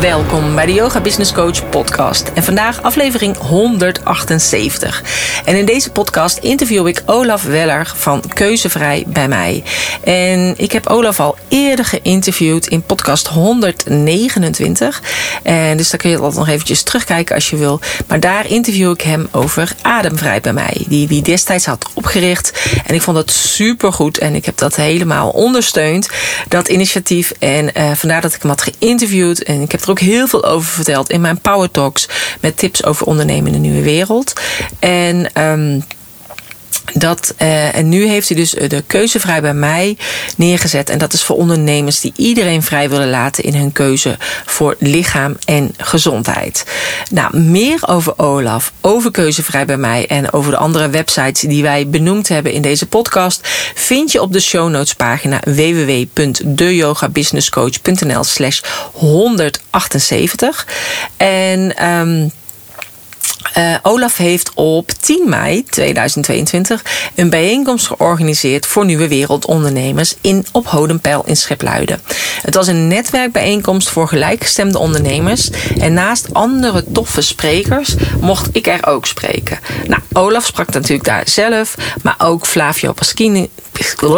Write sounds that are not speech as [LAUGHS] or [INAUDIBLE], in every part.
Welkom bij de Yoga Business Coach podcast. En vandaag aflevering 178. En in deze podcast interview ik Olaf Weller van Keuzevrij bij mij. En ik heb Olaf al eerder geïnterviewd in podcast 129. En dus daar kun je altijd nog eventjes terugkijken als je wil. Maar daar interview ik hem over Ademvrij bij mij. Die die destijds had opgericht. En ik vond dat super goed. En ik heb dat helemaal ondersteund. Dat initiatief. En uh, vandaar dat ik hem had geïnterviewd. En ik heb er ook heel veel over verteld in mijn Power Talks. Met tips over ondernemen in de nieuwe wereld. En... Um, dat, uh, en nu heeft hij dus de keuzevrij bij mij neergezet. En dat is voor ondernemers die iedereen vrij willen laten in hun keuze voor lichaam en gezondheid. Nou, meer over Olaf, over keuzevrij bij mij en over de andere websites die wij benoemd hebben in deze podcast vind je op de show notes pagina www.deyogabusinesscoach.nl slash 178. En um, uh, Olaf heeft op 10 mei 2022 een bijeenkomst georganiseerd voor nieuwe wereldondernemers in op Hodenpeil in Schipluiden. Het was een netwerkbijeenkomst voor gelijkgestemde ondernemers en naast andere toffe sprekers mocht ik er ook spreken. Nou, Olaf sprak natuurlijk daar zelf, maar ook Flavio Paschini,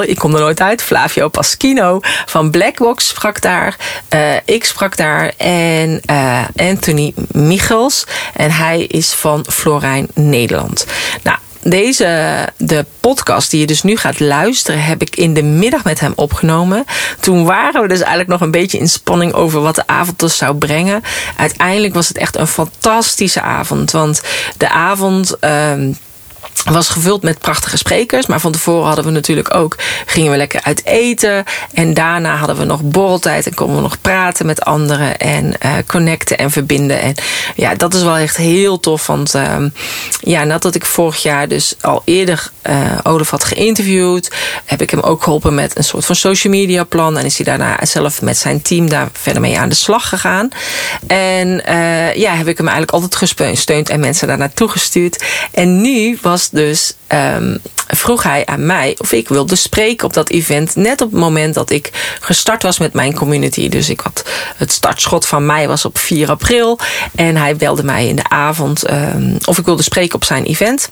ik kom er nooit uit, Flavio Paschino van Blackbox sprak daar, uh, ik sprak daar en uh, Anthony Michels en hij is van Florijn Nederland. Nou, deze, de podcast die je dus nu gaat luisteren, heb ik in de middag met hem opgenomen. Toen waren we dus eigenlijk nog een beetje in spanning over wat de avond dus zou brengen. Uiteindelijk was het echt een fantastische avond. Want de avond. Uh, was gevuld met prachtige sprekers. Maar van tevoren hadden we natuurlijk ook, gingen we lekker uit eten. En daarna hadden we nog borreltijd en konden we nog praten met anderen. En uh, connecten en verbinden. En ja, dat is wel echt heel tof. Want uh, ja, nadat ik vorig jaar dus al eerder uh, Olaf had geïnterviewd. Heb ik hem ook geholpen met een soort van social media plan. En is hij daarna zelf met zijn team daar verder mee aan de slag gegaan. En ja, heb ik hem eigenlijk altijd gesteund en mensen daar naartoe gestuurd. En nu was dus um, vroeg hij aan mij of ik wilde spreken op dat event. Net op het moment dat ik gestart was met mijn community. Dus ik had het startschot van mij was op 4 april. En hij belde mij in de avond um, of ik wilde spreken op zijn event.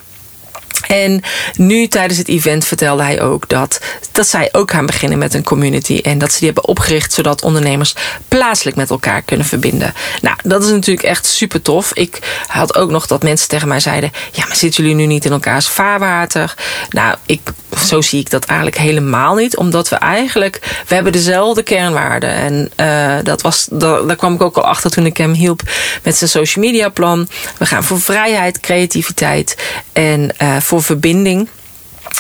En nu tijdens het event vertelde hij ook dat, dat zij ook gaan beginnen met een community. En dat ze die hebben opgericht zodat ondernemers plaatselijk met elkaar kunnen verbinden. Nou, dat is natuurlijk echt super tof. Ik had ook nog dat mensen tegen mij zeiden: Ja, maar zitten jullie nu niet in elkaars vaarwater? Nou, ik, zo zie ik dat eigenlijk helemaal niet. Omdat we eigenlijk, we hebben dezelfde kernwaarden. En uh, dat was, daar, daar kwam ik ook al achter toen ik hem hielp met zijn social media plan. We gaan voor vrijheid, creativiteit en uh, voor verbinding.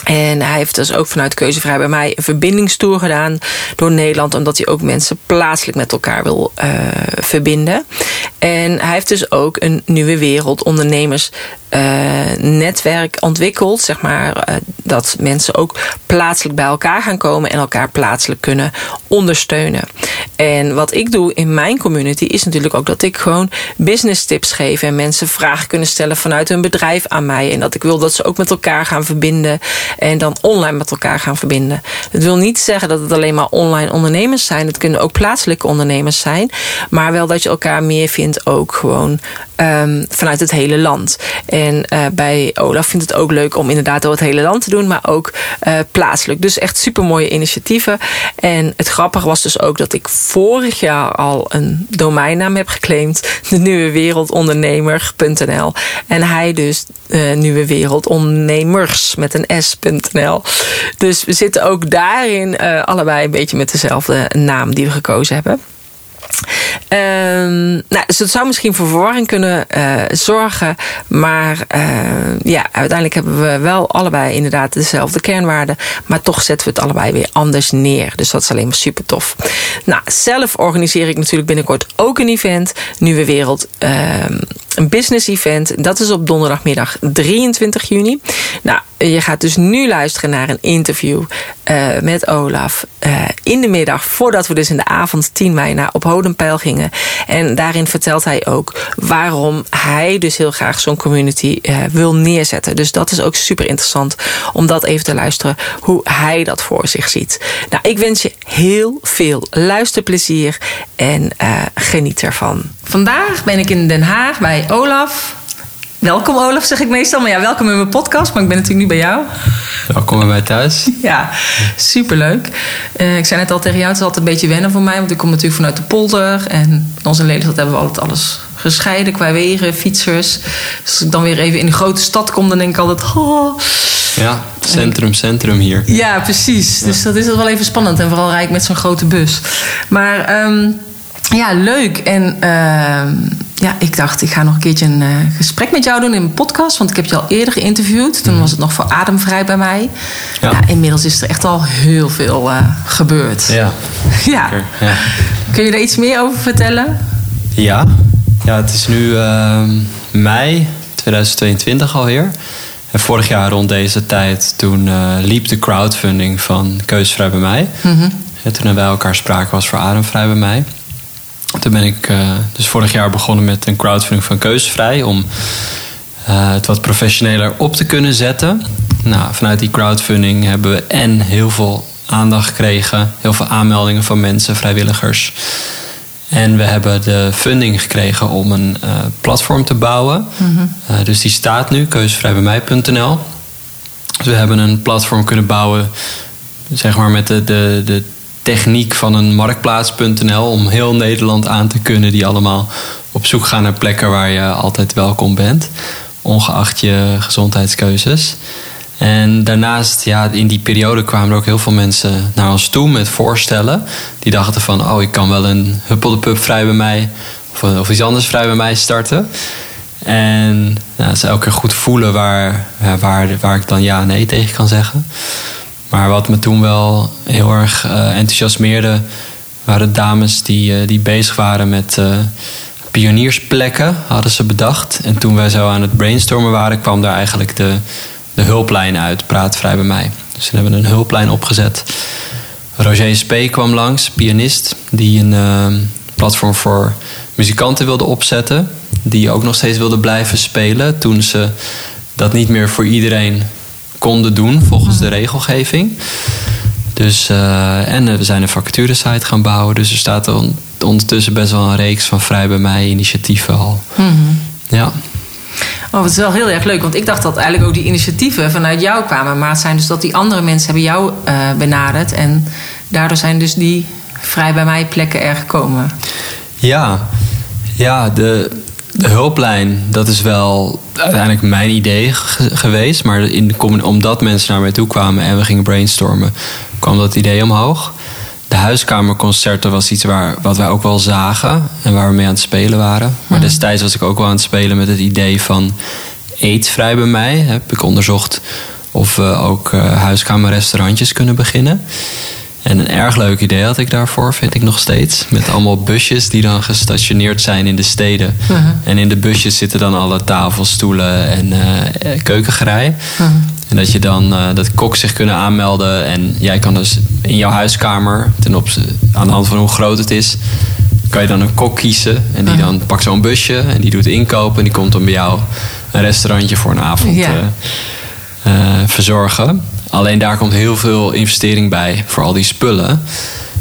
En hij heeft dus ook vanuit Keuzevrij bij mij een verbindingstoer gedaan door Nederland. Omdat hij ook mensen plaatselijk met elkaar wil uh, verbinden. En hij heeft dus ook een nieuwe wereld ondernemers netwerk ontwikkeld. Zeg maar, uh, dat mensen ook plaatselijk bij elkaar gaan komen en elkaar plaatselijk kunnen ondersteunen. En wat ik doe in mijn community is natuurlijk ook dat ik gewoon business tips geef en mensen vragen kunnen stellen vanuit hun bedrijf aan mij. En dat ik wil dat ze ook met elkaar gaan verbinden en dan online met elkaar gaan verbinden. Dat wil niet zeggen dat het alleen maar online ondernemers zijn. Het kunnen ook plaatselijke ondernemers zijn. Maar wel dat je elkaar meer vindt ook gewoon um, vanuit het hele land. En uh, bij Olaf vindt het ook leuk om inderdaad door het hele land te doen, maar ook uh, plaatselijk. Dus echt super mooie initiatieven. En het grappige was dus ook dat ik vorig jaar al een domeinnaam heb geclaimd. De Nieuwe Wereldondernemer.nl. En hij dus uh, Nieuwe Wereldondernemers met een S.nl. Dus we zitten ook daarin allebei een beetje met dezelfde naam die we gekozen hebben. Um, nou, dus het zou misschien voor verwarring kunnen uh, zorgen. Maar uh, ja, uiteindelijk hebben we wel allebei inderdaad dezelfde kernwaarden. Maar toch zetten we het allebei weer anders neer. Dus dat is alleen maar super tof. Nou, zelf organiseer ik natuurlijk binnenkort ook een event. Nieuwe Wereld. Uh, een business event. Dat is op donderdagmiddag 23 juni. Nou, je gaat dus nu luisteren naar een interview uh, met Olaf. Uh, in de middag, voordat we dus in de avond 10 mei naar op Hodenpeil gingen. En daarin vertelt hij ook waarom hij dus heel graag zo'n community wil neerzetten. Dus dat is ook super interessant om dat even te luisteren. Hoe hij dat voor zich ziet. Nou, ik wens je heel veel luisterplezier en geniet ervan. Vandaag ben ik in Den Haag bij Olaf. Welkom Olaf, zeg ik meestal. Maar ja, welkom in mijn podcast. Maar ik ben natuurlijk nu bij jou. Welkom bij mij thuis. Ja, superleuk. Uh, ik zei net al tegen jou, het is altijd een beetje wennen voor mij. Want ik kom natuurlijk vanuit de polder. En in onze Lelystad hebben we altijd alles gescheiden qua wegen, fietsers. Dus als ik dan weer even in de grote stad kom, dan denk ik altijd... Oh. Ja, centrum, centrum hier. Ja, precies. Dus dat is wel even spannend. En vooral rijk met zo'n grote bus. Maar um, ja, leuk. En... Uh, ja, ik dacht, ik ga nog een keertje een uh, gesprek met jou doen in mijn podcast. Want ik heb je al eerder geïnterviewd. Toen mhm. was het nog voor Ademvrij bij mij. Ja. ja inmiddels is er echt al heel veel uh, gebeurd. Ja. [LAUGHS] ja. ja. Kun je daar iets meer over vertellen? Ja, ja het is nu uh, mei 2022 alweer. En vorig jaar rond deze tijd, toen uh, liep de crowdfunding van Keusvrij bij mij. Mm -hmm. En toen er bij elkaar sprake was voor Ademvrij bij mij. Toen ben ik uh, dus vorig jaar begonnen met een crowdfunding van Keuzevrij om uh, het wat professioneler op te kunnen zetten. Nou, vanuit die crowdfunding hebben we en heel veel aandacht gekregen, heel veel aanmeldingen van mensen, vrijwilligers. En we hebben de funding gekregen om een uh, platform te bouwen. Mm -hmm. dus die staat nu, keuzevrijbijmij.nl. Dus we hebben een platform kunnen bouwen, zeg maar met de, de, de techniek van een marktplaats.nl om heel Nederland aan te kunnen, die allemaal op zoek gaan naar plekken waar je altijd welkom bent, ongeacht je gezondheidskeuzes. En daarnaast, ja, in die periode kwamen er ook heel veel mensen naar ons toe met voorstellen. Die dachten van, oh, ik kan wel een Huppel vrij bij mij of, of iets anders vrij bij mij starten. En nou, ze elke keer goed voelen waar, waar, waar ik dan ja en nee tegen kan zeggen. Maar wat me toen wel heel erg uh, enthousiasmeerde, waren dames die, uh, die bezig waren met uh, pioniersplekken, hadden ze bedacht. En toen wij zo aan het brainstormen waren, kwam daar eigenlijk de, de hulplijn uit, Praat Vrij bij mij. Dus we hebben een hulplijn opgezet. Roger Spee kwam langs, pianist, die een platform voor muzikanten wilde opzetten. Die ook nog steeds wilde blijven spelen toen ze dat niet meer voor iedereen konden doen volgens de regelgeving. Dus, uh, en uh, we zijn een vacaturesite gaan bouwen. Dus er staat er ondertussen best wel een reeks van vrij bij mij initiatieven al. Mm -hmm. Ja. Oh, het is wel heel erg leuk. Want ik dacht dat eigenlijk ook die initiatieven vanuit jou kwamen. Maar het zijn dus dat die andere mensen hebben jou uh, benaderd. En daardoor zijn dus die vrij bij mij plekken er gekomen. Ja, ja de, de hulplijn, dat is wel uiteindelijk mijn idee geweest. Maar in, omdat mensen naar mij toe kwamen en we gingen brainstormen, kwam dat idee omhoog. De huiskamerconcerten was iets waar, wat wij ook wel zagen en waar we mee aan het spelen waren. Maar mhm. destijds was ik ook wel aan het spelen met het idee van eetvrij bij mij. Heb ik onderzocht of we ook uh, huiskamerrestaurantjes kunnen beginnen. En een erg leuk idee had ik daarvoor, vind ik nog steeds. Met allemaal busjes die dan gestationeerd zijn in de steden. Uh-huh. En in de busjes zitten dan alle tafels, stoelen en uh, keukengerei. Uh-huh. En dat je dan uh, dat kok zich kunnen aanmelden. En jij kan dus in jouw huiskamer, ten op, aan de hand van hoe groot het is, kan je dan een kok kiezen. En die uh-huh. dan pakt zo'n busje en die doet inkopen. En die komt dan bij jou een restaurantje voor een avond yeah. verzorgen. Alleen daar komt heel veel investering bij voor al die spullen.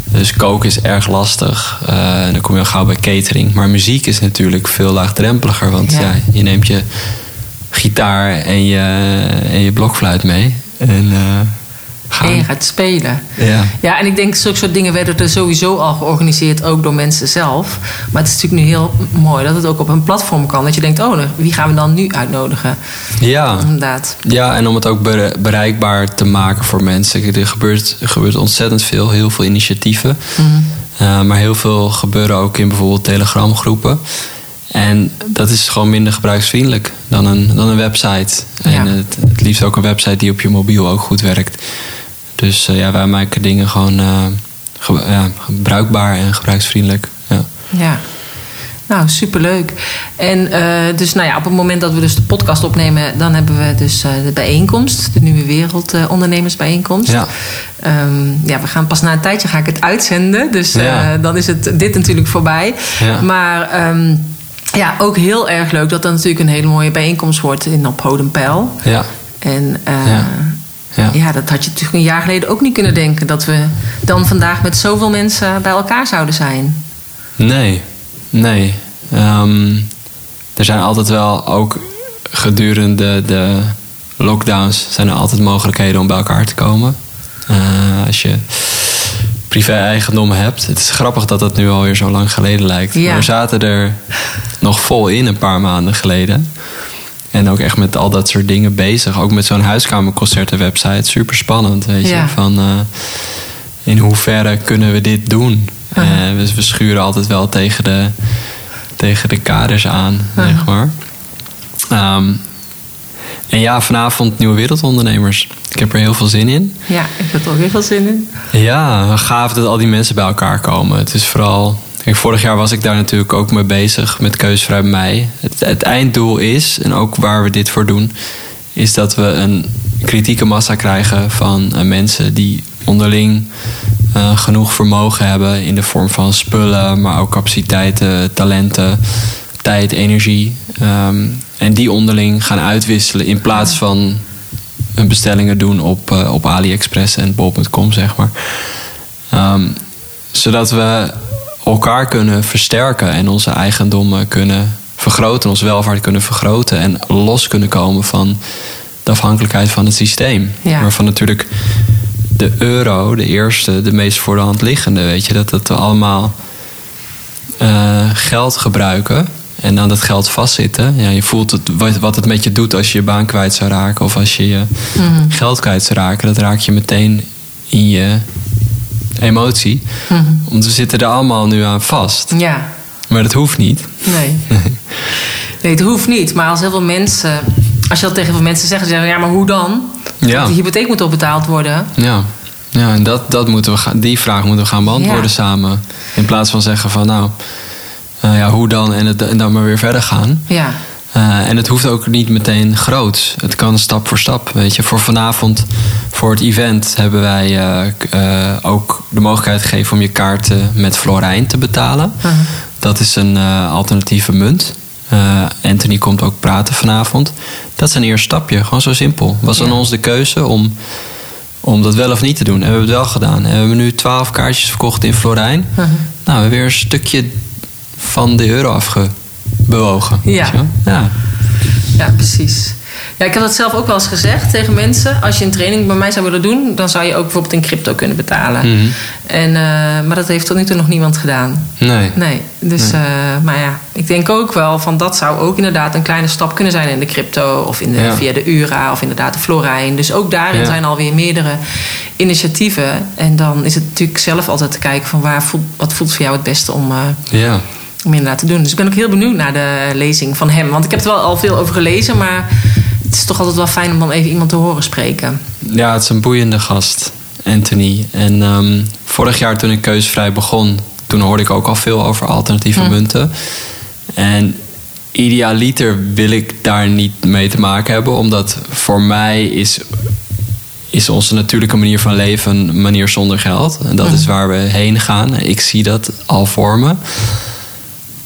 Dus koken is erg lastig. Uh, dan kom je al gauw bij catering. Maar muziek is natuurlijk veel laagdrempeliger. Want ja. ja je neemt je gitaar en je, en je blokfluit mee. En uh, gaan. En je gaat spelen. Ja. ja, en ik denk, zulke soort dingen werden er sowieso al georganiseerd, ook door mensen zelf. Maar het is natuurlijk nu heel mooi dat het ook op een platform kan. Dat je denkt, oh, wie gaan we dan nu uitnodigen? Ja, inderdaad. Ja, en om het ook bereikbaar te maken voor mensen. Er gebeurt, er gebeurt ontzettend veel, heel veel initiatieven. Mm maar heel veel gebeuren ook in bijvoorbeeld telegramgroepen. En dat is gewoon minder gebruiksvriendelijk dan een, dan een website. En het, het liefst ook een website die op je mobiel ook goed werkt. Dus uh, ja, wij maken dingen gewoon uh, ge ja, bruikbaar en gebruiksvriendelijk. Ja. ja. Nou, superleuk. En uh, dus nou ja, op het moment dat we dus de podcast opnemen, dan hebben we dus uh, de bijeenkomst, de Nieuwe Wereld uh, Ondernemersbijeenkomst. Ja. Um, ja, we gaan pas na een tijdje ga ik het uitzenden. Dus ja. dan is het dit natuurlijk voorbij. Ja. Maar um, ja, ook heel erg leuk dat dat natuurlijk een hele mooie bijeenkomst wordt in op Hodenpeil. Ja. En ja. Ja. ja, dat had je natuurlijk een jaar geleden ook niet kunnen denken. Dat we dan vandaag met zoveel mensen bij elkaar zouden zijn. Nee, nee. Um, er zijn altijd wel ook gedurende de lockdowns zijn er altijd mogelijkheden om bij elkaar te komen. Uh, als je privé-eigendom hebt. Het is grappig dat dat nu alweer zo lang geleden lijkt. Ja. We zaten er nog vol in een paar maanden geleden. En ook echt met al dat soort dingen bezig. Ook met zo'n huiskamerconcerten-website. Super spannend, weet je. Van uh, in hoeverre kunnen we dit doen? Uh, we, we, schuren altijd wel tegen de, tegen de kaders aan, zeg maar. Um, en ja, vanavond Nieuwe Wereldondernemers. Ik heb er heel veel zin in. Ja, ik heb er ook heel veel zin in. Ja, gaaf dat al die mensen bij elkaar komen. Het is vooral Vorig jaar was ik daar natuurlijk ook mee bezig met Keusvrij Mei. Het, einddoel is, en ook waar we dit voor doen, is dat we een kritieke massa krijgen van uh, mensen die onderling uh, genoeg vermogen hebben in de vorm van spullen, maar ook capaciteiten, talenten, tijd, energie. Um, en die onderling gaan uitwisselen in plaats van hun bestellingen doen op, uh, op AliExpress en bol.com, zeg maar. Um, zodat we elkaar kunnen versterken en onze eigendommen kunnen vergroten, onze welvaart kunnen vergroten en los kunnen komen van de afhankelijkheid van het systeem. Ja. Waarvan natuurlijk de euro, de eerste, de meest voor de hand liggende, weet je, dat, dat we allemaal uh, geld gebruiken en aan dat geld vastzitten. Ja, je voelt het, wat het met je doet als je je baan kwijt zou raken of als je je mm. geld kwijt zou raken. Dat raak je meteen in je emotie. Mm Want we zitten er allemaal nu aan vast. Ja. Maar dat hoeft niet. Nee. [LAUGHS] nee, het hoeft niet. Maar als heel veel mensen, als je dat tegen veel mensen zegt, zeggen ja, maar hoe dan? Ja. De hypotheek moet toch betaald worden? Ja. Ja, en dat, dat moeten we gaan, die vraag moeten we gaan beantwoorden samen. In plaats van zeggen van nou, uh, ja, hoe dan en, het, en dan maar weer verder gaan. Ja. Uh, en het hoeft ook niet meteen groot. Het kan stap voor stap. Weet je, voor vanavond, voor het event, hebben wij uh, uh, ook de mogelijkheid gegeven om je kaarten met Florijn te betalen. -huh. Dat is een alternatieve munt. Anthony komt ook praten vanavond. Dat is een eerste stapje, gewoon zo simpel. Was aan ons de keuze om, om dat wel of niet te doen. En we hebben het wel gedaan. En we hebben nu twaalf kaartjes verkocht in Florijn. -huh. Nou, we hebben weer een stukje van de euro afge bewogen. Ja. ja. Ja, precies. Ja, ik heb dat zelf ook wel eens gezegd tegen mensen. Als je een training bij mij zou willen doen, dan zou je ook bijvoorbeeld in crypto kunnen betalen. Mm -hmm. en, uh, maar dat heeft tot nu toe nog niemand gedaan. Nee. Nee. Dus, nee. Uh, maar ja, ik denk ook wel van dat zou ook inderdaad een kleine stap kunnen zijn in de crypto of in de, ja. via de URA of inderdaad de Florijn. Dus ook daarin ja. zijn alweer meerdere initiatieven. En dan is het natuurlijk zelf altijd te kijken van waar voelt, wat voelt voor jou het beste om. Uh, ja om inderdaad te doen. Dus ik ben ook heel benieuwd naar de lezing van hem. Want ik heb er wel al veel over gelezen, maar het is toch altijd wel fijn om dan even iemand te horen spreken. Ja, het is een boeiende gast, Anthony. En um, vorig jaar toen ik keusvrij begon, toen hoorde ik ook al veel over alternatieve hm. munten. En idealiter wil ik daar niet mee te maken hebben, omdat voor mij is is onze natuurlijke manier van leven een manier zonder geld. En dat hm. is waar we heen gaan. Ik zie dat al voor me.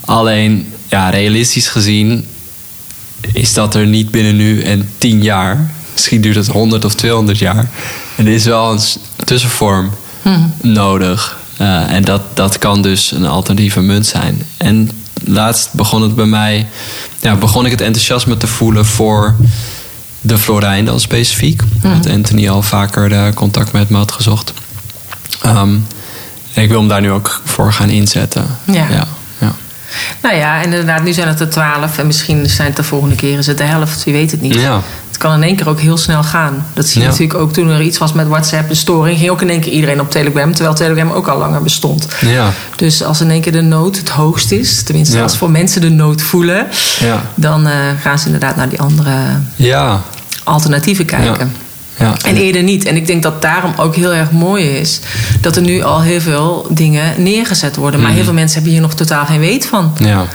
Alleen, ja, realistisch gezien is dat er niet binnen nu en tien jaar. Misschien duurt het 100 of 200 jaar. En er is wel een tussenvorm hmm. nodig. Uh, en dat, dat kan dus een alternatieve munt zijn. En laatst begon het bij mij, ja, begon ik het enthousiasme te voelen voor de Florijn dan specifiek. Hmm. Dat Anthony al vaker uh, contact met me had gezocht. Um, en ik wil hem daar nu ook voor gaan inzetten. Ja. ja. Nou ja, en inderdaad, nu zijn het er twaalf. En misschien zijn het de volgende keer is het de helft. Wie weet het niet. Ja. Het kan in één keer ook heel snel gaan. Dat zie je ja. natuurlijk ook toen er iets was met WhatsApp, de storing. Ging ook in één keer iedereen op Telegram. Terwijl Telegram ook al langer bestond. Ja. Dus als in één keer de nood het hoogst is. Tenminste, ja. als voor mensen de nood voelen. Ja. Dan uh, gaan ze inderdaad naar die andere ja. alternatieven kijken. Ja, en eerder niet. En ik denk dat daarom ook heel erg mooi is dat er nu al heel veel dingen neergezet worden. Maar mm. heel veel mensen hebben hier nog totaal geen weet van. Ja.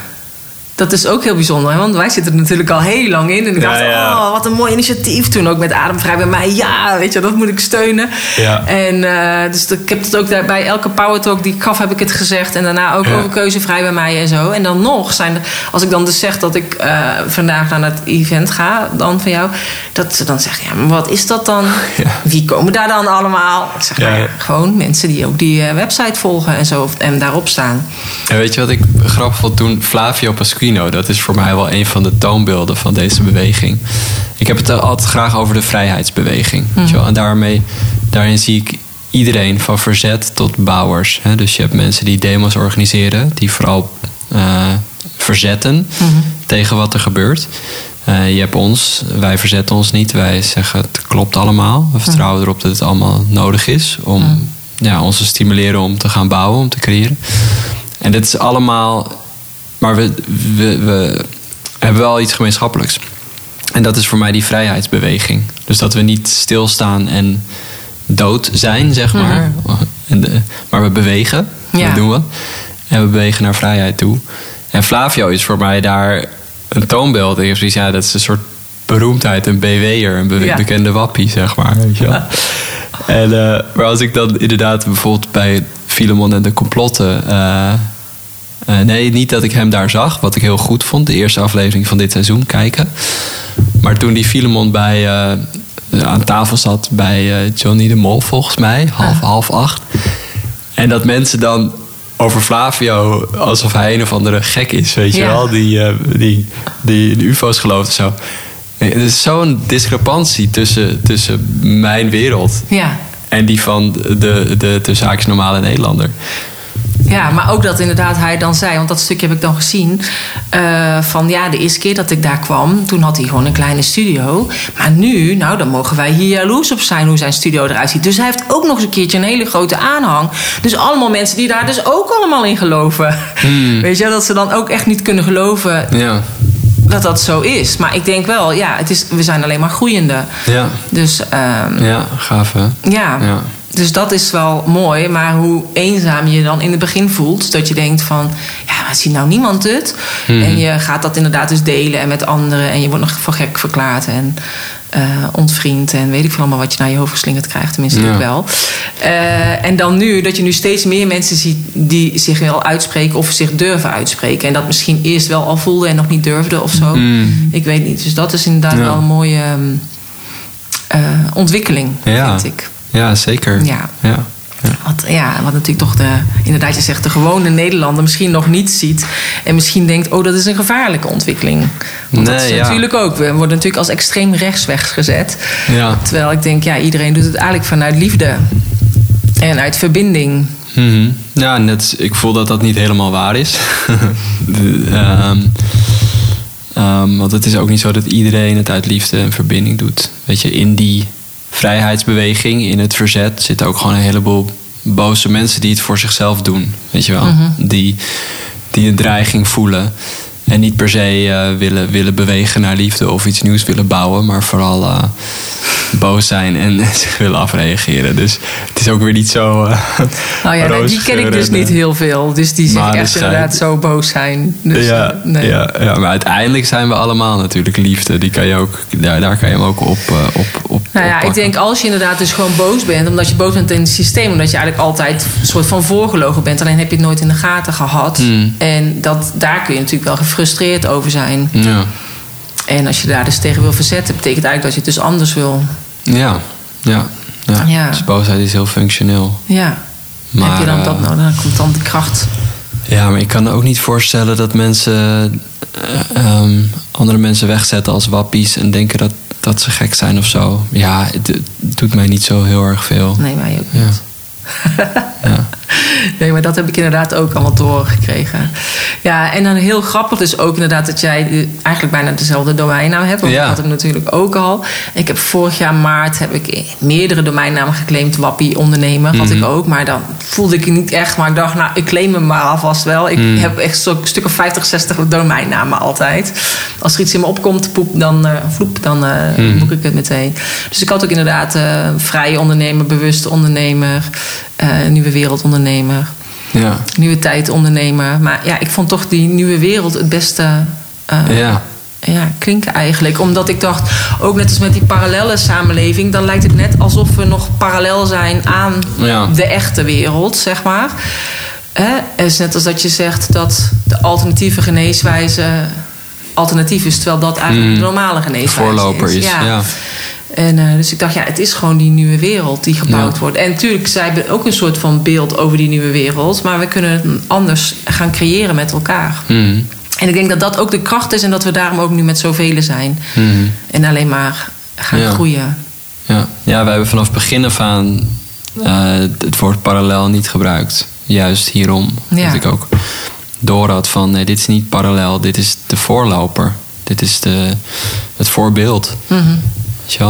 Dat is ook heel bijzonder, hè? want wij zitten er natuurlijk al heel lang in. En ik dacht, ja. oh, wat een mooi initiatief. Toen ook met Ademvrij bij mij. Ja, weet je, dat moet ik steunen. Ja. En eh, dus ik heb het ook daar, bij elke Power Talk die ik gaf, heb ik het gezegd. En daarna ook over keuzevrij bij mij en zo. En dan nog zijn er, als ik dan dus zeg dat ik eh, vandaag naar het event ga, dan van jou, dat ze dan zeggen, ja, maar wat is dat dan? [LAUGHS] Wie komen daar dan allemaal? Ik zeg, nou gewoon mensen die ook die eh, website volgen en zo en daarop staan. En weet je wat ik grappig vond toen? Flavio Dat is voor mij wel een van de toonbeelden van deze beweging. Ik heb het altijd graag over de vrijheidsbeweging. Weet je wel? En daarmee, daarin zie ik iedereen van verzet tot bouwers. Hè? Dus je hebt mensen die demos organiseren, die vooral eh, verzetten tegen wat er gebeurt. Eh, je hebt ons, wij verzetten ons niet. Wij zeggen het klopt allemaal. We vertrouwen erop dat het allemaal nodig is om ja, ons te stimuleren om te gaan bouwen, om te creëren. En dit is allemaal. Maar we, we, we hebben wel iets gemeenschappelijks. En dat is voor mij die vrijheidsbeweging. Dus dat we niet stilstaan en dood zijn, zeg maar. En de- maar we bewegen. Ja. Dat doen we. En we bewegen naar vrijheid toe. En Flavio is voor mij daar een toonbeeld. Ik heb zoiets, ja, dat is een soort beroemdheid, een BW'er, een be- Ja. bekende wappie, zeg maar. Weet je wel. [LAUGHS] En, eh, maar als ik dan inderdaad bijvoorbeeld bij Filemon en de complotten. eh, eh, nee, niet dat ik hem daar zag, wat ik heel goed vond, de eerste aflevering van dit seizoen kijken. Maar toen die Filemon bij, eh, aan tafel zat bij eh, Johnny de Mol, volgens mij, half, half acht. En dat mensen dan over Flavio alsof hij een of andere gek is, weet je wel, die, eh, die, die in UFO's gelooft of zo. Er is zo'n discrepantie tussen, tussen mijn wereld Ja. en die van de, de, de zaakjes normale Nederlander. Ja, maar ook dat inderdaad hij dan zei, want dat stukje heb ik dan gezien. eh, van ja, de eerste keer dat ik daar kwam, toen had hij gewoon een kleine studio. Maar nu, nou, dan mogen wij hier jaloers op zijn hoe zijn studio eruit ziet. Dus hij heeft ook nog eens een keertje een hele grote aanhang. Dus allemaal mensen die daar dus ook allemaal in geloven. Weet je, dat ze dan ook echt niet kunnen geloven Ja, dat dat zo is. Maar ik denk wel, ja, het is, we zijn alleen maar groeiende. ja, Dus ehm, ja, gaaf hè? ja. Ja. Dus dat is wel mooi. Maar hoe eenzaam je dan in het begin voelt. Dat je denkt van, ja, maar ziet nou niemand het? En je gaat dat inderdaad dus delen en met anderen. En je wordt nog voor gek verklaard en eh, ontvriend. En weet ik veel allemaal wat je naar je hoofd geslingerd krijgt. Tenminste, Ja. ik wel. Eh, en dan nu, dat je nu steeds meer mensen ziet die zich wel uitspreken. Of zich durven uitspreken. En dat misschien eerst wel al voelden en nog niet durfden of zo. Mm. Ik weet niet. Dus dat is inderdaad Ja. wel een mooie ehm, eh, ontwikkeling, Ja. vind ik. Ja, zeker. Ja. ja. Wat, ja, wat natuurlijk toch de, inderdaad, je zegt, de gewone Nederlander misschien nog niet ziet. En misschien denkt, oh, dat is een gevaarlijke ontwikkeling. Want dat Nee, is ja. natuurlijk ook. We worden natuurlijk als extreem rechts weggezet. Ja. Terwijl ik denk, ja, iedereen doet het eigenlijk vanuit liefde. En uit verbinding. Mhm. Ja, net, ik voel dat dat niet helemaal waar is. [LAUGHS] Ehm, ehm, want het is ook niet zo dat iedereen het uit liefde en verbinding doet. Weet je, in die vrijheidsbeweging, in het verzet, zitten ook gewoon een heleboel boze mensen die het voor zichzelf doen. Weet je wel? Die, die een dreiging voelen. En niet per se eh, willen, willen bewegen naar liefde of iets nieuws willen bouwen, maar vooral eh, boos zijn en [LAUGHS] zich willen afreageren. Dus het is ook weer niet zo. eh, Nou ja, nee, die ken ik dus niet heel veel. Dus die zich echt inderdaad zo boos zijn. Dus, ja, nee. ja, ja, maar uiteindelijk zijn we allemaal natuurlijk liefde. Die kan je ook, daar, daar kan je hem ook op, op, op Nou ja, ik denk als je inderdaad dus gewoon boos bent, omdat je boos bent in het systeem, omdat je eigenlijk altijd een soort van voorgelogen bent, alleen heb je het nooit in de gaten gehad. Hmm. En dat, daar kun je natuurlijk wel gefrustreerd over zijn. Ja, En als je daar dus tegen wil verzetten, betekent eigenlijk dat je het dus anders wil. ja, ja. ja. Ja. Dus boosheid is heel functioneel. Ja. Maar, heb je dan eh, dat nou? Dan komt dan de kracht. Ja, maar ik kan me ook niet voorstellen dat mensen eh, ehm, andere mensen wegzetten als wappies en denken dat, dat ze gek zijn of zo. Ja, het, het doet mij niet zo heel erg veel. Nee, mij ook niet. Ja. [LAUGHS] [LAUGHS] Nee, maar dat heb ik inderdaad ook allemaal doorgekregen. Ja, en dan heel grappig is ook inderdaad dat jij eigenlijk bijna dezelfde domeinnaam hebt. Want Ja. ik had hem natuurlijk ook al. Ik heb vorig jaar maart heb ik meerdere domeinnamen geclaimd. Wappie ondernemer had Mhm. ik ook. Maar dan voelde ik het niet echt. Maar ik dacht, nou, ik claim hem maar alvast wel. Ik Mhm. heb echt zo'n stuk of 50, 60 domeinnamen altijd. Als er iets in me opkomt, poep, dan, eh vloep, dan Mhm. boek ik het meteen. Dus ik had ook inderdaad eh vrije ondernemer, bewuste ondernemer, eh, nieuwe wereldondernemer. Ja. nieuwe tijd ondernemer. Maar ja, ik vond toch die nieuwe wereld het beste eh, Ja. ja, klinken eigenlijk. Omdat ik dacht, ook net als met die parallele samenleving... dan lijkt het net alsof we nog parallel zijn aan Ja. de echte wereld, zeg maar. Hè? Het is net als dat je zegt dat de alternatieve geneeswijze alternatief is... terwijl dat eigenlijk Mm. de normale geneeswijze Voorloper is. Ja. En, eh, dus ik dacht, ja, het is gewoon die nieuwe wereld die gebouwd Ja. wordt. En natuurlijk, zij hebben ook een soort van beeld over die nieuwe wereld. Maar we kunnen het anders gaan creëren met elkaar. Mhm. En ik denk dat dat ook de kracht is en dat we daarom ook nu met zoveel zijn. Mhm. En alleen maar gaan Ja. groeien. Ja. ja, we hebben vanaf begin af aan eh, het woord parallel niet gebruikt. Juist hierom. Ja. Dat ik ook door had van nee, dit is niet parallel, dit is de voorloper. Dit is de, het voorbeeld. Weet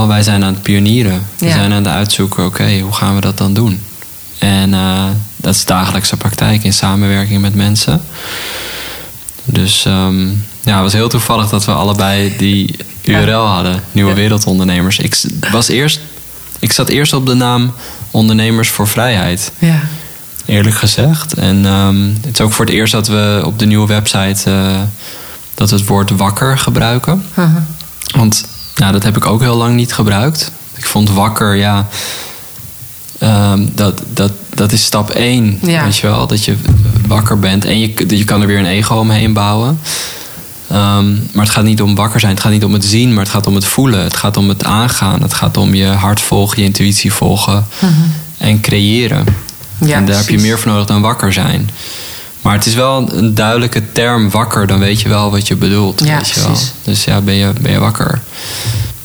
wij zijn aan het pionieren. We Ja. zijn aan het uitzoeken, oké, hoe gaan we dat dan doen? En eh, dat is dagelijkse praktijk in samenwerking met mensen. Dus ehm, ja, het was heel toevallig dat we allebei die URL hadden. Nieuwe Ja. Wereldondernemers. Ik, was eerst, ik zat eerst op de naam Ondernemers voor Vrijheid. Ja. Eerlijk gezegd. En ehm, het is ook voor het eerst dat we op de nieuwe website... eh, dat we het woord wakker gebruiken. Want nou, dat heb ik ook heel lang niet gebruikt. Ik vond wakker, ja. ehm, dat, dat, dat is stap één. Ja. Weet je wel? Dat je wakker bent. En je, je kan er weer een ego omheen bouwen. Ehm, maar het gaat niet om wakker zijn. Het gaat niet om het zien, maar het gaat om het voelen. Het gaat om het aangaan. Het gaat om je hart volgen, je intuïtie volgen. En creëren. Mhm. Ja, en daar heb je meer voor nodig dan wakker zijn. Maar het is wel een duidelijke term wakker. Dan weet je wel wat je bedoelt. Ja, weet je wel. Dus ja, ben je, ben je wakker?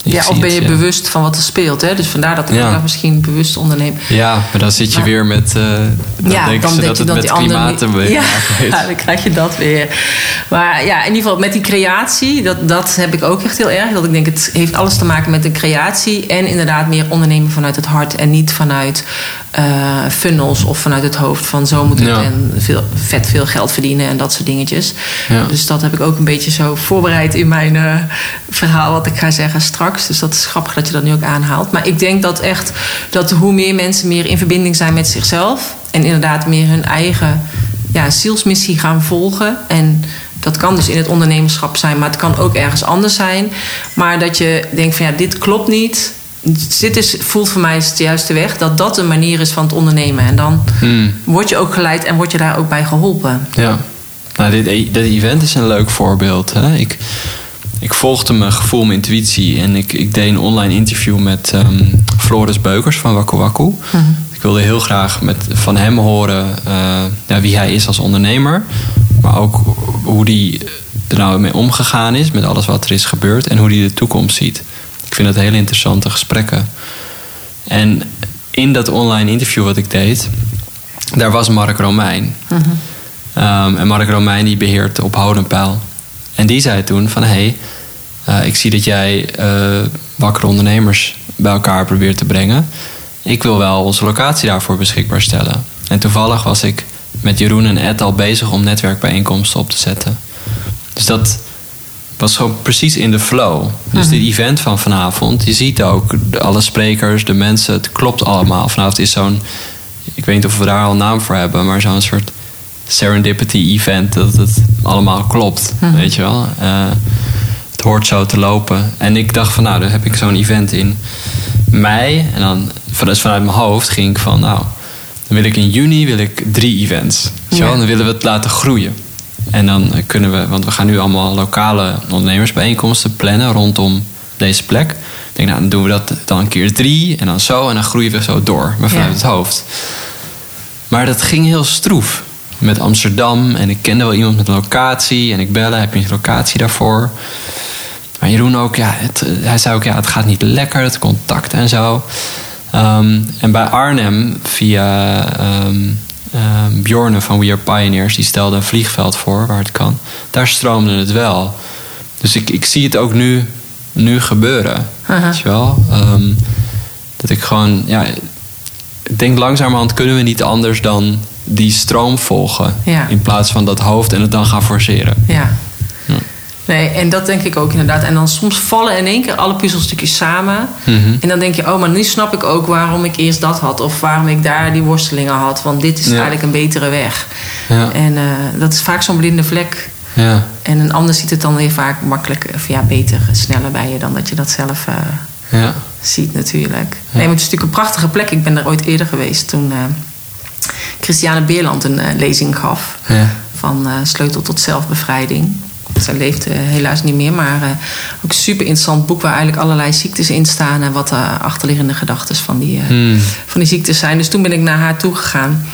Ik Ja, of ben je het, ja. bewust van wat er speelt. Hè? Dus vandaar dat ik Ja. misschien bewust onderneem. Ja, maar dan zit je Maar- weer met... eh dan ja, denken dan ze denk dat je het dat met die andere klimaat een ja, heeft. [LAUGHS] ja, dan krijg je dat weer. Maar ja, in ieder geval met die creatie, dat, dat heb ik ook echt heel erg. Dat ik denk, het heeft alles te maken met de creatie. En inderdaad meer ondernemen vanuit het hart. En niet vanuit eh, funnels of vanuit het hoofd. Van zo moet Ja. en veel, vet veel geld verdienen en dat soort dingetjes. Ja. Dus dat heb ik ook een beetje zo voorbereid in mijn eh, verhaal wat ik ga zeggen straks. Dus dat is grappig dat je dat nu ook aanhaalt. Maar ik denk dat echt dat hoe meer mensen meer in verbinding zijn met zichzelf en inderdaad meer hun eigen ja, zielsmissie gaan volgen. En dat kan dus in het ondernemerschap zijn, maar het kan ook ergens anders zijn. Maar dat je denkt van ja, dit klopt niet. Dit is, voelt voor mij is het de juiste weg. Dat dat een manier is van het ondernemen. En dan Hmm, word je ook geleid en word je daar ook bij geholpen. ja. Nou, dit, dit event is een leuk voorbeeld. Hè? Ik, ik volgde mijn gevoel, mijn intuïtie. En ik, ik deed een online interview met ehm, Floris Beukers van Waku Waku. Ik wilde heel graag met, van hem horen eh, ja, wie hij is als ondernemer. Maar ook hoe hij er nou mee omgegaan is met alles wat er is gebeurd. En hoe hij de toekomst ziet. Ik vind dat hele interessante gesprekken. En in dat online interview wat ik deed, daar was Mark Romein. Ehm, en Mark Romein die beheert op Hodenpijl. En die zei toen van... hé, hey, ik zie dat jij eh wakkere ondernemers bij elkaar probeert te brengen. Ik wil wel onze locatie daarvoor beschikbaar stellen. En toevallig was ik met Jeroen en Ed al bezig om netwerkbijeenkomsten op te zetten. Dus dat was gewoon precies in de flow. Dus dit event van vanavond, je ziet ook alle sprekers, de mensen, het klopt allemaal. Vanavond is zo'n, ik weet niet of we daar al een naam voor hebben, maar zo'n soort serendipity event, dat het allemaal klopt, weet je wel. Eh, het hoort zo te lopen. En ik dacht van, nou, dan heb ik zo'n event in mei. En dan vanuit, vanuit mijn hoofd ging ik van, nou, dan wil ik in juni wil ik drie events. Weet je wel? Ja. Dan willen we het laten groeien. En dan kunnen we, want we gaan nu allemaal lokale ondernemersbijeenkomsten plannen rondom deze plek. Ik denk, nou, dan doen we dat dan een keer drie en dan zo. En dan groeien we zo door, maar vanuit Ja. het hoofd. Maar dat ging heel stroef met Amsterdam. En ik kende wel iemand met een locatie. En ik bellen, heb je een locatie daarvoor? Maar Jeroen ook, ja, het, hij zei ook, ja, het gaat niet lekker, het contact en zo. Ehm, en bij Arnhem, via ehm ehm, Bjorne van We Are Pioneers, die stelde een vliegveld voor waar het kan. Daar stroomde het wel. Dus ik, ik zie het ook nu, nu gebeuren. Aha. Weet je wel? Ehm, dat ik gewoon, ja, ik denk langzamerhand kunnen we niet anders dan die stroom volgen. Ja. In plaats van dat hoofd en het dan gaan forceren. Ja. Nee, en dat denk ik ook inderdaad. En dan soms vallen in één keer alle puzzelstukjes samen. Mhm. En dan denk je, oh, maar nu snap ik ook waarom ik eerst dat had. Of waarom ik daar die worstelingen had. Want dit is Ja. eigenlijk een betere weg. Ja, En eh, dat is vaak zo'n blinde vlek. ja, En een ander ziet het dan weer vaak makkelijker, of ja, beter, sneller bij je dan dat je dat zelf eh, ja. ziet natuurlijk. Nee, maar het is natuurlijk een prachtige plek. Ik ben er ooit eerder geweest toen eh, Christiane Beerland een lezing gaf van Sleutel tot Zelfbevrijding. Zij leeft eh, helaas niet meer, maar eh, ook een super interessant boek waar eigenlijk allerlei ziektes in staan en wat de achterliggende gedachten van die, eh, Hmm. van die ziektes zijn. Dus toen ben ik naar haar toe gegaan.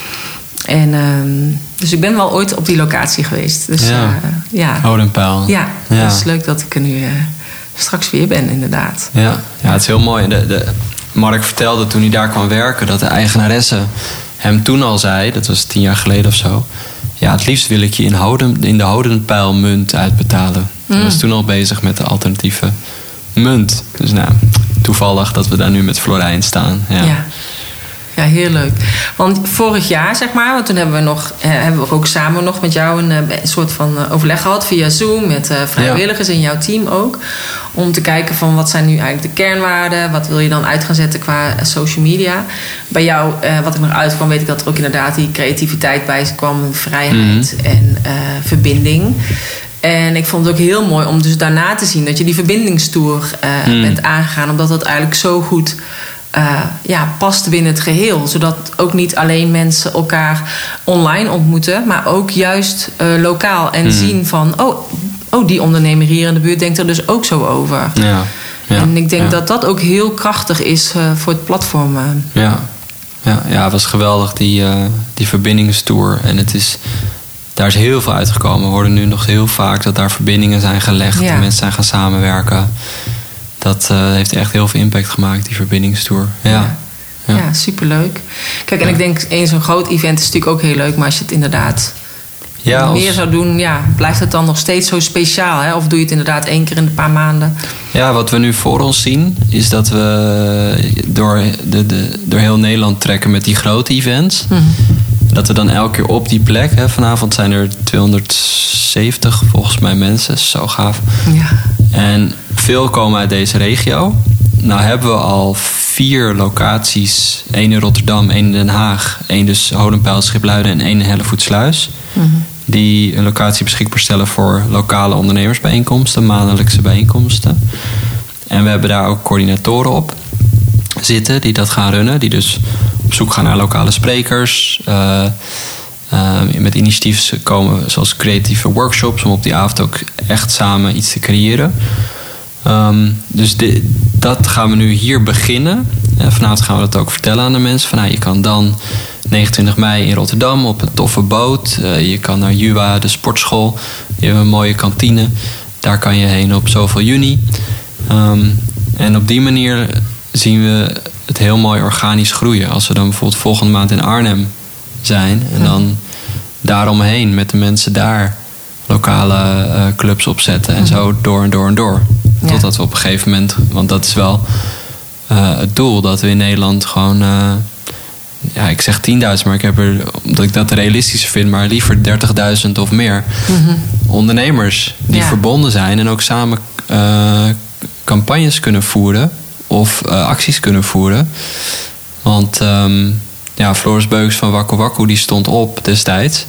En, ehm, dus ik ben wel ooit op die locatie geweest. Dus Ja. ja, ja. Houd en pijl. ja, Ja. dat is leuk dat ik er nu eh, straks weer ben, inderdaad. Ja, ja het is heel mooi. De, de, Mark vertelde toen hij daar kwam werken dat de eigenaresse hem toen al zei, dat was tien jaar geleden of zo. Ja, het liefst wil ik je in, houden, in de houdendpijl munt uitbetalen. Hij was toen al bezig met de alternatieve munt. Dus nou, toevallig dat we daar nu met Florijn staan. Ja. Ja. Ja. heel leuk. Want vorig jaar, zeg maar, want toen hebben we, nog, eh, hebben we ook samen nog met jou een, eh, een soort van eh, overleg gehad via Zoom met vrijwilligers in jouw team ook. Om te kijken van wat zijn nu eigenlijk de kernwaarden, wat wil je dan uit gaan zetten qua social media. Bij jou, wat ik nog uitkwam, weet ik dat er ook inderdaad die creativiteit bij kwam, vrijheid en eh, verbinding. En ik vond het ook heel mooi om dus daarna te zien dat je die verbindingstoer eh, bent aangegaan. Omdat dat eigenlijk zo goed eh, ja, past binnen het geheel. Zodat ook niet alleen mensen elkaar online ontmoeten, maar ook juist eh, lokaal. En zien van, oh, oh, die ondernemer hier in de buurt denkt er dus ook zo over. Ja. ja, en ik denk ja. dat dat ook heel krachtig is eh, voor het platform. Ja, ja, ja het was geweldig, die, die verbindingstour. En het is, daar is heel veel uitgekomen. We horen nu nog heel vaak dat daar verbindingen zijn gelegd. Ja. En mensen zijn gaan samenwerken. Dat eh, heeft echt heel veel impact gemaakt, die verbindingstour. Ja. Ja. Ja. Ja, superleuk. Kijk, en ik denk, één zo'n groot event is natuurlijk ook heel leuk. Maar als je het inderdaad Ja, als- meer zou doen, ja, blijft het dan nog steeds zo speciaal? Hè? Of doe je het inderdaad één keer in een paar maanden? Ja, wat we nu voor ons zien, is dat we door, de, de, door heel Nederland trekken met die grote events. Dat we dan elke keer op die plek, hè, vanavond zijn er 270 volgens mij mensen, zo gaaf. Ja. En veel komen uit deze regio. Nou hebben we al vier locaties. één in Rotterdam, één in Den Haag. één dus Hodenpijl, Schipluiden en één in Hellevoetsluis. Die een locatie beschikbaar stellen voor lokale ondernemersbijeenkomsten. Maandelijkse bijeenkomsten. En we hebben daar ook coördinatoren op zitten die dat gaan runnen. Die dus op zoek gaan naar lokale sprekers. eh, eh, met initiatieven komen zoals creatieve workshops. Om op die avond ook echt samen iets te creëren. Ehm, dus dat gaan we nu hier beginnen. En vanavond gaan we dat ook vertellen aan de mensen. Van, nou, je kan dan 29 mei in Rotterdam op een toffe boot. Eh, je kan naar Juwa, de sportschool. Die hebben een mooie kantine. Daar kan je heen op zoveel juni. Ehm, en op die manier zien we het heel mooi organisch groeien. Als we dan bijvoorbeeld volgende maand in Arnhem zijn. En dan daaromheen met de mensen daar lokale eh, clubs opzetten. En zo door en door en door. Ja. Totdat we op een gegeven moment, want dat is wel eh, het doel, dat we in Nederland gewoon, eh, ja, ik zeg 10.000, maar ik heb er, omdat ik dat realistischer vind, maar liever 30.000 of meer ondernemers die Ja. verbonden zijn en ook samen eh, campagnes kunnen voeren of acties kunnen voeren. Want ehm, ja, Floris Beuks van Wakku Wakku die stond op destijds.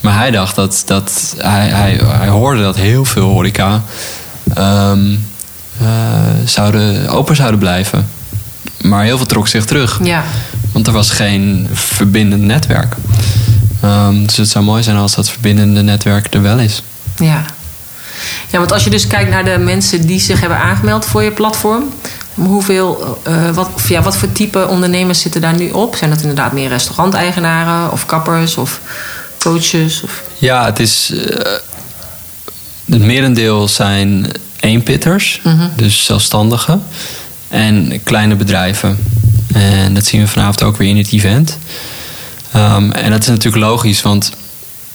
Maar hij dacht dat, dat hij, hij, hij hoorde dat heel veel horeca ehm, eh, zouden, open zouden blijven. Maar heel veel trok zich terug. Ja. Want er was geen verbindend netwerk. Ehm, dus het zou mooi zijn als dat verbindende netwerk er wel is. Ja. ja, want als je dus kijkt naar de mensen die zich hebben aangemeld voor je platform. Hoeveel, eh, wat, ja, wat voor type ondernemers zitten daar nu op? Zijn dat inderdaad meer restauranteigenaren of kappers of coaches? Of... Ja, het is. eh, het merendeel zijn eenpitters, dus zelfstandigen. En kleine bedrijven. En dat zien we vanavond ook weer in het event. Ehm, en dat is natuurlijk logisch, want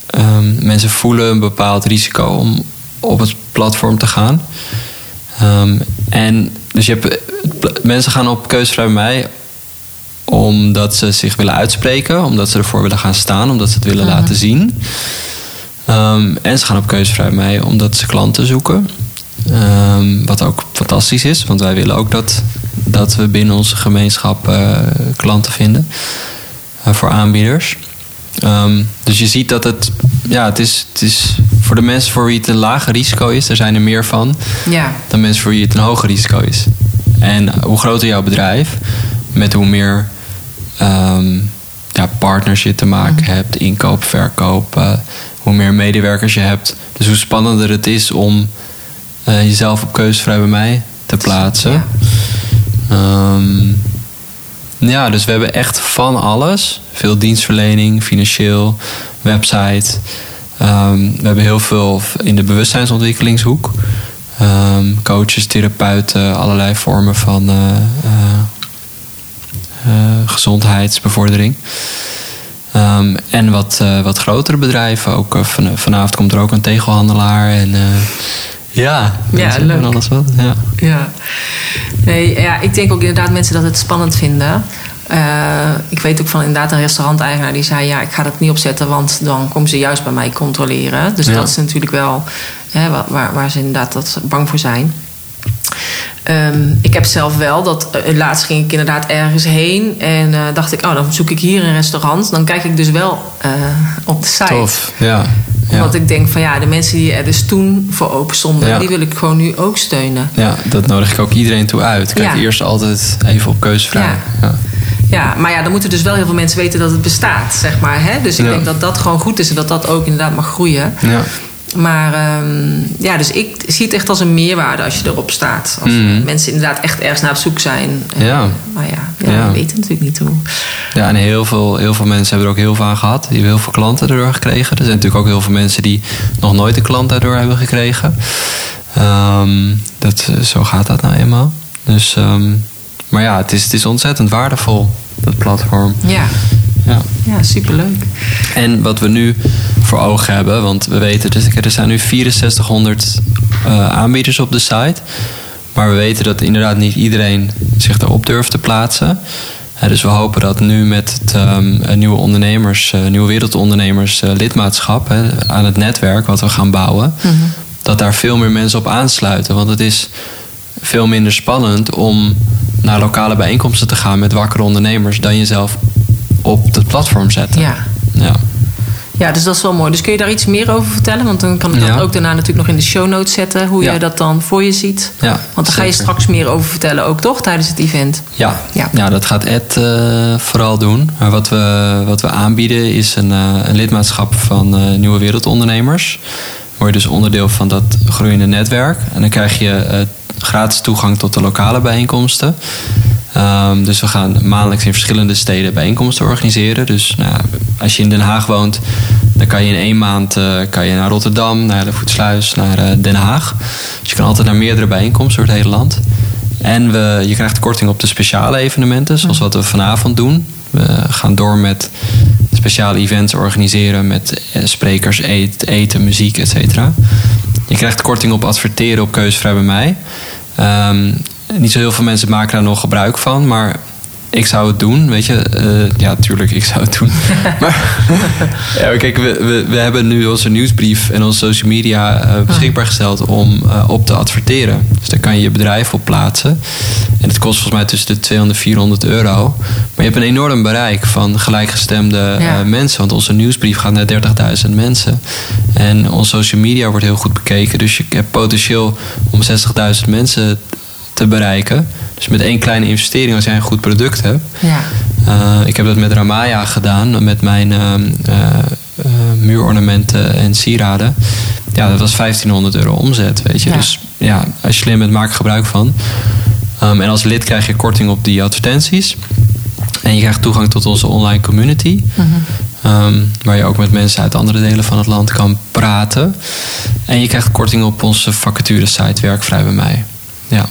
ehm, mensen voelen een bepaald risico om op het platform te gaan. Ehm, en dus je hebt, mensen gaan op Keusvrij bij mij omdat ze zich willen uitspreken, omdat ze ervoor willen gaan staan, omdat ze het willen laten zien. Ehm, en ze gaan op keuzevrij mee omdat ze klanten zoeken. Ehm, wat ook fantastisch is, want wij willen ook dat, dat we binnen onze gemeenschap eh, klanten vinden eh, voor aanbieders. Ehm, dus je ziet dat het, ja, het is, het is voor de mensen voor wie het een lager risico is, er zijn er meer van, Ja. dan mensen voor wie het een hoger risico is. En hoe groter jouw bedrijf, met hoe meer ja, partners je te maken hebt, inkoop, verkoop, eh, hoe meer medewerkers je hebt. Dus hoe spannender het is om eh, jezelf op keuzevrij bij mij te plaatsen. Ja. Ehm, ja, dus we hebben echt van alles. Veel dienstverlening, financieel, website. Ehm, we hebben heel veel in de bewustzijnsontwikkelingshoek. Ehm, coaches, therapeuten, allerlei vormen van eh, eh, gezondheidsbevordering. Ehm, en wat, eh, wat grotere bedrijven. Ook eh, van, vanavond komt er ook een tegelhandelaar. En eh, ja, mensen leuk. en alles wat. Ja. Ja. Nee, ja, ik denk ook inderdaad mensen dat het spannend vinden. Ik weet ook van inderdaad een restauranteigenaar die zei... ja, ik ga dat niet opzetten, want dan komen ze juist bij mij controleren. Dus Ja. dat is natuurlijk wel hè, wa- waar, waar ze inderdaad dat bang voor zijn. Ehm, ik heb zelf wel dat eh, laatst ging ik inderdaad ergens heen en eh, dacht ik, oh, dan zoek ik hier een restaurant. Dan kijk ik dus wel eh, op de site. Tof, ja. ja. Omdat ik denk van ja, de mensen die er dus toen voor open stonden, Ja. die wil ik gewoon nu ook steunen. Ja, dat nodig ik ook iedereen toe uit. Kijk Ja. eerst altijd even op keuzevrij. Ja. Ja. Ja, maar ja, dan moeten dus wel heel veel mensen weten dat het bestaat, zeg maar. Hè? Dus ik denk dat dat gewoon goed is en dat dat ook inderdaad mag groeien. Ja. Maar ehm, ja, dus ik zie het echt als een meerwaarde als je erop staat. Als Mhm. mensen inderdaad echt ergens naar op zoek zijn. Ja. Maar ja, ja, Ja. we weten natuurlijk niet hoe. Ja, en heel veel, heel veel mensen hebben er ook heel veel aan gehad. Die hebben heel veel klanten daardoor gekregen. Er zijn natuurlijk ook heel veel mensen die nog nooit een klant daardoor hebben gekregen. Ehm, dat, eh, zo gaat dat nou eenmaal. Dus, ehm, maar ja, het is, het is ontzettend waardevol, dat platform. Ja, Ja. ja superleuk. En wat we nu voor ogen hebben, want we weten, dus er zijn nu 6400 eh, aanbieders op de site. Maar we weten dat inderdaad niet iedereen zich erop durft te plaatsen. Dus we hopen dat nu met het ehm, eh, nieuwe ondernemers, eh, nieuwe wereldondernemers eh, lidmaatschap hè, aan het netwerk wat we gaan bouwen, dat daar veel meer mensen op aansluiten. Want het is veel minder spannend om naar lokale bijeenkomsten te gaan met wakkere ondernemers dan jezelf op het platform zetten. Ja. Ja. ja, dus dat is wel mooi. Dus kun je daar iets meer over vertellen? Want dan kan ik dat Ja. ook daarna natuurlijk nog in de show notes zetten. Hoe Ja. je dat dan voor je ziet. Ja, Want daar ga je straks meer over vertellen ook, toch? Tijdens het event. Ja, Ja. ja. dat gaat Ed eh, vooral doen. Maar wat we, wat we aanbieden is een, eh, een lidmaatschap van eh, Nieuwe Wereldondernemers. Word je dus onderdeel van dat groeiende netwerk. En dan krijg je gratis toegang tot de lokale bijeenkomsten. Ehm, dus we gaan maandelijks in verschillende steden bijeenkomsten organiseren. Dus nou, als je in Den Haag woont, dan kan je in één maand eh, kan je naar Rotterdam, naar de Voetsluis, naar eh, Den Haag. Dus je kan altijd naar meerdere bijeenkomsten door het hele land. En we, je krijgt korting op de speciale evenementen, zoals wat we vanavond doen. We gaan door met speciale events organiseren met eh, sprekers, eten, muziek, et cetera. Je krijgt korting op adverteren op Keuzevrij bij mij. Ehm, niet zo heel veel mensen maken daar nog gebruik van, maar ik zou het doen, weet je. Eh, ja, tuurlijk, ik zou het doen. [LAUGHS] maar [LAUGHS] ja, kijk, we, we, we hebben nu onze nieuwsbrief en onze social media eh, beschikbaar gesteld om eh, op te adverteren. Dus daar kan je je bedrijf op plaatsen. En het kost volgens mij tussen de 200 en 400 euro. Maar je hebt een enorm bereik van gelijkgestemde eh, Ja. mensen. Want onze nieuwsbrief gaat naar 30.000 mensen. En onze social media wordt heel goed bekeken. Dus je hebt potentieel om 60.000 mensen te bereiken. Dus met één kleine investering, als jij een goed product hebt. Ja. Eh, ik heb dat met Ramaya gedaan, met mijn eh, muurornamenten en sieraden. Ja, dat was 1500 euro omzet, weet je. Ja. Dus ja, als je slim bent, maak er gebruik van. Ehm, en als lid krijg je korting op die advertenties. En je krijgt toegang tot onze online community. Ehm, waar je ook met mensen uit andere delen van het land kan praten. En je krijgt korting op onze vacaturesite Werkvrij bij mij. Ja.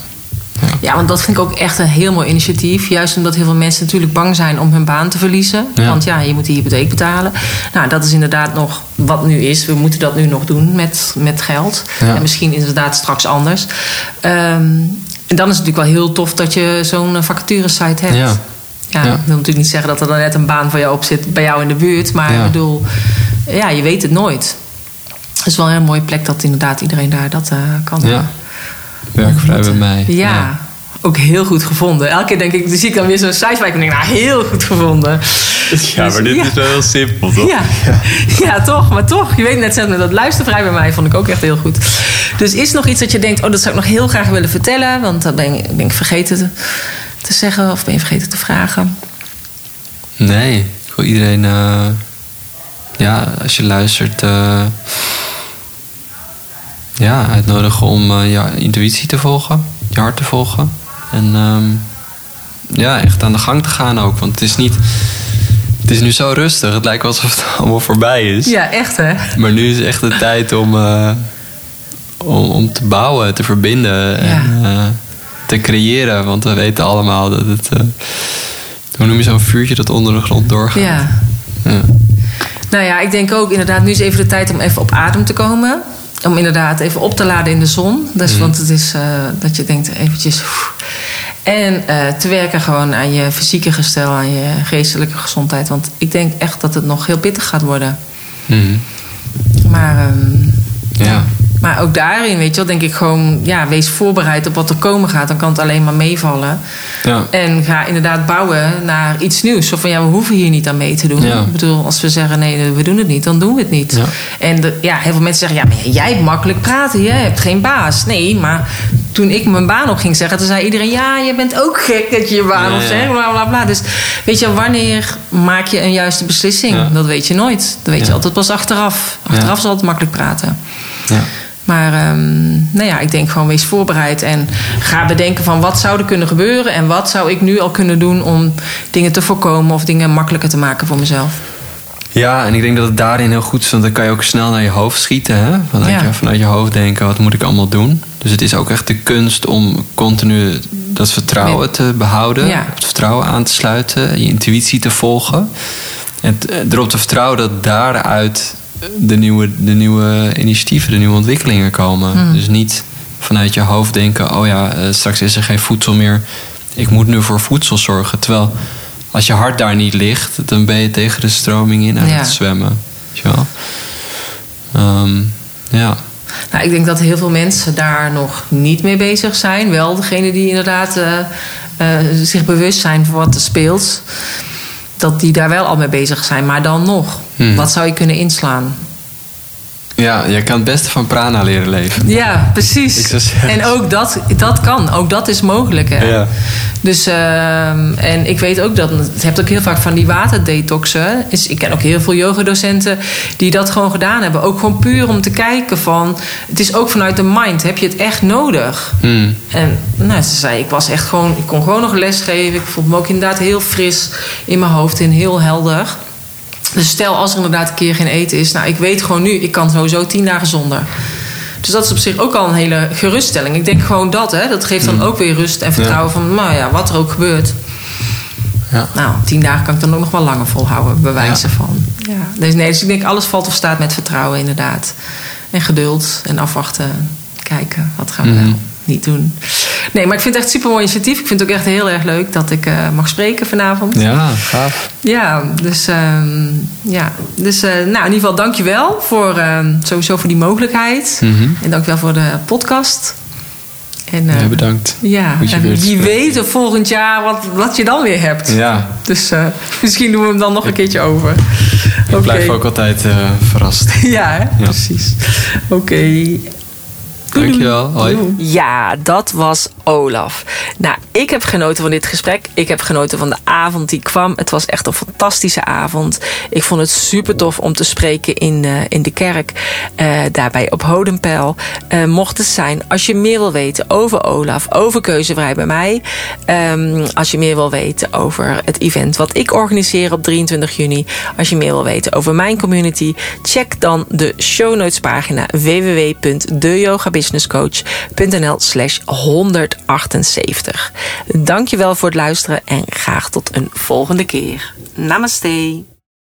Ja, want dat vind ik ook echt een heel mooi initiatief. Juist omdat heel veel mensen natuurlijk bang zijn om hun baan te verliezen. Ja. Want ja, je moet die hypotheek betalen. Nou, dat is inderdaad nog wat nu is. We moeten dat nu nog doen met, met geld. Ja. En misschien inderdaad straks anders. Ehm, en dan is het natuurlijk wel heel tof dat je zo'n eh, vacaturesite hebt. Ja. Ja, ik wil natuurlijk niet zeggen dat er dan net een baan voor jou op zit bij jou in de buurt. Maar ik bedoel, ja, je weet het nooit. Het is wel een hele mooie plek dat inderdaad iedereen daar dat eh, kan. Ja. Werkvrij bij mij. Ja. Ook heel goed gevonden. Elke keer denk ik, zie ik dan weer zo'n site waar ik denk, nou, heel goed gevonden. Ja, maar dit ja. is wel heel simpel, toch? Ja. ja, toch, maar toch. Je weet net zelf dat luistervrij bij mij vond ik ook echt heel goed. Dus is er nog iets dat je denkt, oh, dat zou ik nog heel graag willen vertellen, want dat ben ik, ben ik vergeten te, te zeggen of ben je vergeten te vragen? Nee, ik wil iedereen, eh, ja, als je luistert, eh, ja, uitnodigen om eh, je intuïtie te volgen, je hart te volgen. En ehm, ja, echt aan de gang te gaan ook. Want het is niet, het is nu zo rustig. Het lijkt alsof het [LAUGHS] allemaal voorbij is. Ja, echt hè? Maar nu is echt de [LAUGHS] tijd om, eh, om, om te bouwen, te verbinden en eh, te creëren. Want we weten allemaal dat het. hoe noem je zo'n vuurtje dat onder de grond doorgaat? Ja. Ja. Nou ja, ik denk ook inderdaad, nu is even de tijd om even op adem te komen. Om inderdaad even op te laden in de zon. Dus, Mhm. Want het is eh, dat je denkt eventjes... oef. En eh, te werken gewoon aan je fysieke gestel, aan je geestelijke gezondheid. Want ik denk echt dat het nog heel pittig gaat worden. Mhm. Maar, ehm, ja. Maar ook daarin, weet je wel, denk ik gewoon... Ja, wees voorbereid op wat er komen gaat. Dan kan het alleen maar meevallen. Ja. En ga inderdaad bouwen naar iets nieuws. Zo van ja, we hoeven hier niet aan mee te doen. Ja. Ik bedoel, als we zeggen nee, we doen het niet, dan doen we het niet. Ja. En de, ja, heel veel mensen zeggen ja, maar jij hebt makkelijk praten, jij hebt geen baas. Nee, maar toen ik mijn baan op ging zeggen, toen zei iedereen ja, je bent ook gek dat je je baan Ja, opzegt, ja. bla bla bla. Dus weet je, wanneer maak je een juiste beslissing? Dat weet je nooit. Dat weet je altijd pas achteraf. Achteraf is altijd makkelijk praten. Ja. Maar ehm, nou ja, ik denk gewoon wees voorbereid en ga bedenken van wat zou er kunnen gebeuren en wat zou ik nu al kunnen doen om dingen te voorkomen of dingen makkelijker te maken voor mezelf. Ja, en ik denk dat het daarin heel goed is, want dan kan je ook snel naar je hoofd schieten. Hè? Vanuit, Ja. je, vanuit je hoofd denken, wat moet ik allemaal doen? Dus het is ook echt de kunst om continu dat vertrouwen te behouden. Ja. Het vertrouwen aan te sluiten, je intuïtie te volgen. En t- erop te vertrouwen dat daaruit de nieuwe, de nieuwe initiatieven, de nieuwe ontwikkelingen komen. Hmm. Dus niet vanuit je hoofd denken, oh ja, eh, straks is er geen voedsel meer. Ik moet nu voor voedsel zorgen. Terwijl als je hart daar niet ligt, dan ben je tegen de stroming in aan Ja. het zwemmen. Weet je wel? Ehm, ja. Nou, ik denk dat heel veel mensen daar nog niet mee bezig zijn. Wel degene die inderdaad eh, eh, zich bewust zijn van wat er speelt. Dat die daar wel al mee bezig zijn. Maar dan nog, Hmm. wat zou je kunnen inslaan? ja, je kan het beste van prana leren leven. Ja, precies. En ook dat, dat kan. Ook dat is mogelijk. Hè? Ja. Dus, ehm, en ik weet ook dat, het hebt ook heel vaak van die waterdetoxen. Dus ik ken ook heel veel yogadocenten die dat gewoon gedaan hebben. Ook gewoon puur om te kijken van, het is ook vanuit de mind, heb je het echt nodig? Hmm. En nou, ze zei, ik was echt gewoon, ik kon gewoon nog lesgeven. Ik voelde me ook inderdaad heel fris in mijn hoofd en heel helder. Dus stel als er inderdaad een keer geen eten is, nou ik weet gewoon nu, ik kan sowieso tien dagen zonder. Dus dat is op zich ook al een hele geruststelling. Ik denk gewoon dat, hè, dat geeft dan ook weer rust en vertrouwen van, nou ja, wat er ook gebeurt. Ja. Nou, tien dagen kan ik dan ook nog wel langer volhouden, bewijzen van. Ja. Dus, nee, dus ik denk alles valt of staat met vertrouwen inderdaad. En geduld en afwachten, kijken, wat gaan we Mhm. wel niet doen. Nee, maar ik vind het echt super mooi initiatief. Ik vind het ook echt heel erg leuk dat ik eh, mag spreken vanavond. Ja, gaaf. Ja, dus, ehm, ja. dus eh, nou, in ieder geval dankjewel voor, ehm, sowieso voor die mogelijkheid. Mhm. En dankjewel voor de podcast. En, eh, Ja, bedankt. Ja, en wie weet volgend jaar wat, wat je dan weer hebt. Ja, Dus eh, misschien doen we hem dan nog een keertje over. ik Oké. blijf ook altijd verrast. [LAUGHS] Ja, hè? precies. Oké. Dankjewel. Hoi. Ja, dat was Olaf. Nou, ik heb genoten van dit gesprek. Ik heb genoten van de avond die kwam. Het was echt een fantastische avond. Ik vond het super tof om te spreken in, eh, in de kerk. eh, daarbij op Hodenpeil. Eh, mocht het zijn, als je meer wil weten over Olaf, over Keuzevrij bij mij. ehm, als je meer wil weten over het event wat ik organiseer op 23 juni. Als je meer wil weten over mijn community. Check dan de show notes pagina www.deyogabusinesscoach.nl slash 178. Dankjewel voor het luisteren en graag tot een volgende keer. Namaste.